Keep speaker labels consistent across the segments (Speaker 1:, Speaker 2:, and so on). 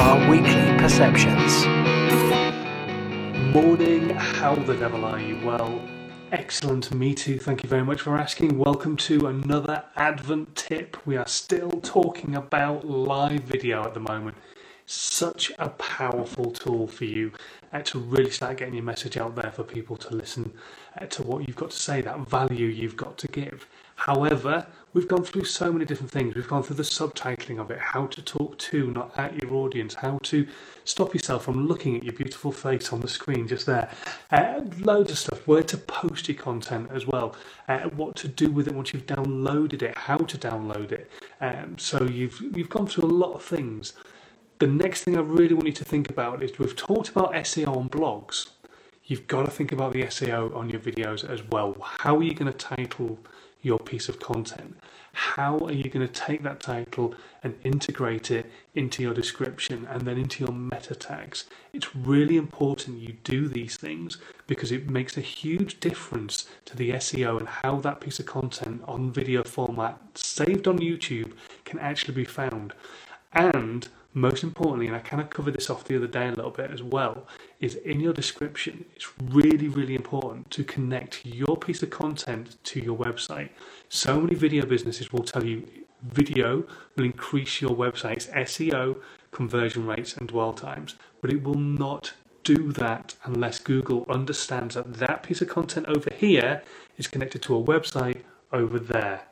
Speaker 1: our weekly perceptions.
Speaker 2: Morning, how the devil are you? Well, excellent, me too. Thank you very much for asking. Welcome to another Advent tip. We are still talking about live video at the moment. Such a powerful tool for you uh, to really start getting your message out there for people to listen uh, to what you've got to say, that value you've got to give. However, we've gone through so many different things. We've gone through the subtitling of it, how to talk to, not at your audience, how to stop yourself from looking at your beautiful face on the screen just there. Uh, loads of stuff, where to post your content as well, uh, what to do with it once you've downloaded it, how to download it. Um, so you've you've gone through a lot of things. The next thing I really want you to think about is we've talked about SEO on blogs. You've got to think about the SEO on your videos as well. How are you going to title your piece of content. How are you going to take that title and integrate it into your description and then into your meta tags? It's really important you do these things because it makes a huge difference to the SEO and how that piece of content on video format saved on YouTube can actually be found. And most importantly, and I kind of covered this off the other day a little bit as well, is in your description. It's really, really important to connect your piece of content to your website. So many video businesses will tell you video will increase your website's SEO, conversion rates, and dwell times, but it will not do that unless Google understands that that piece of content over here is connected to a website over there.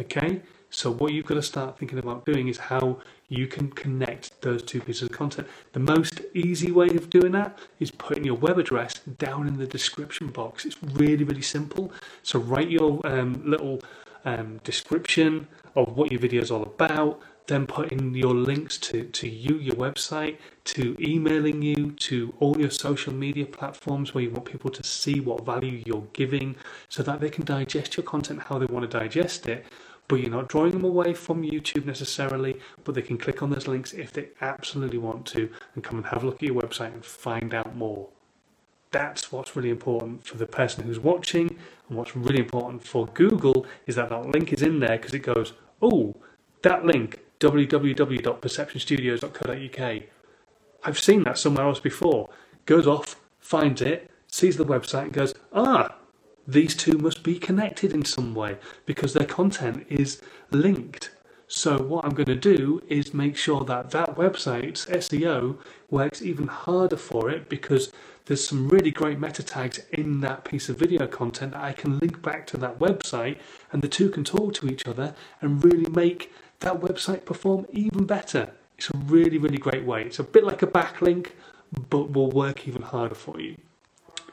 Speaker 2: Okay? So, what you've got to start thinking about doing is how you can connect those two pieces of content. The most easy way of doing that is putting your web address down in the description box. It's really, really simple. So, write your um, little um, description of what your video is all about, then put in your links to, to you, your website, to emailing you, to all your social media platforms where you want people to see what value you're giving so that they can digest your content how they want to digest it but you're not drawing them away from YouTube necessarily, but they can click on those links if they absolutely want to and come and have a look at your website and find out more. That's what's really important for the person who's watching, and what's really important for Google is that that link is in there because it goes, oh, that link, www.perceptionstudios.co.uk. I've seen that somewhere else before. Goes off, finds it, sees the website, and goes, ah, these two must be connected in some way because their content is linked. So what I'm going to do is make sure that that website's SEO works even harder for it because there's some really great meta tags in that piece of video content that I can link back to that website and the two can talk to each other and really make that website perform even better. It's a really, really great way. It's a bit like a backlink, but will work even harder for you.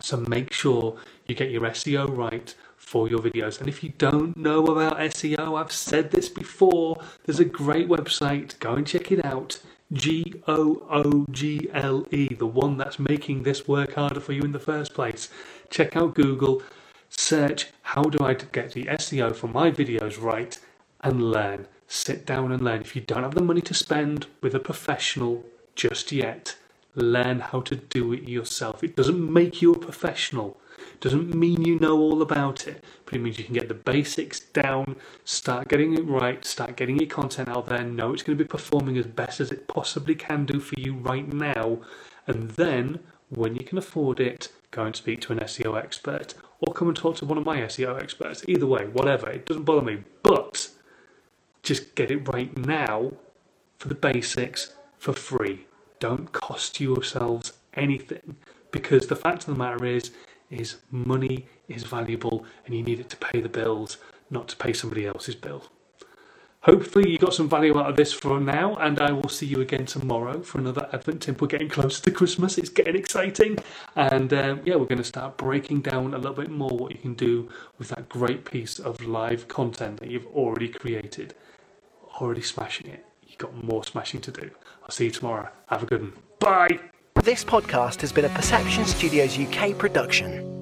Speaker 2: So make sure you get your SEO right for your videos. And if you don't know about SEO, I've said this before, there's a great website, go and check it out. G O O G L E, the one that's making this work harder for you in the first place. Check out Google, search how do I get the SEO for my videos right, and learn. Sit down and learn. If you don't have the money to spend with a professional just yet, learn how to do it yourself. It doesn't make you a professional, it doesn't mean you know all about it, but it means you can get the basics down, start getting it right, start getting your content out there, know it's going to be performing as best as it possibly can do for you right now, and then when you can afford it, go and speak to an SEO expert or come and talk to one of my SEO experts. Either way, whatever, it doesn't bother me. But just get it right now for the basics for free don't cost yourselves anything because the fact of the matter is is money is valuable and you need it to pay the bills not to pay somebody else's bill hopefully you got some value out of this for now and i will see you again tomorrow for another advent tip we're getting closer to christmas. It's getting exciting. And um, yeah we're going to start breaking down a little bit more what you can do with that great piece of live content that you've already created already smashing it you've got more smashing to do I'll see you tomorrow. Have a good one. Bye.
Speaker 1: This podcast has been a Perception Studios UK production.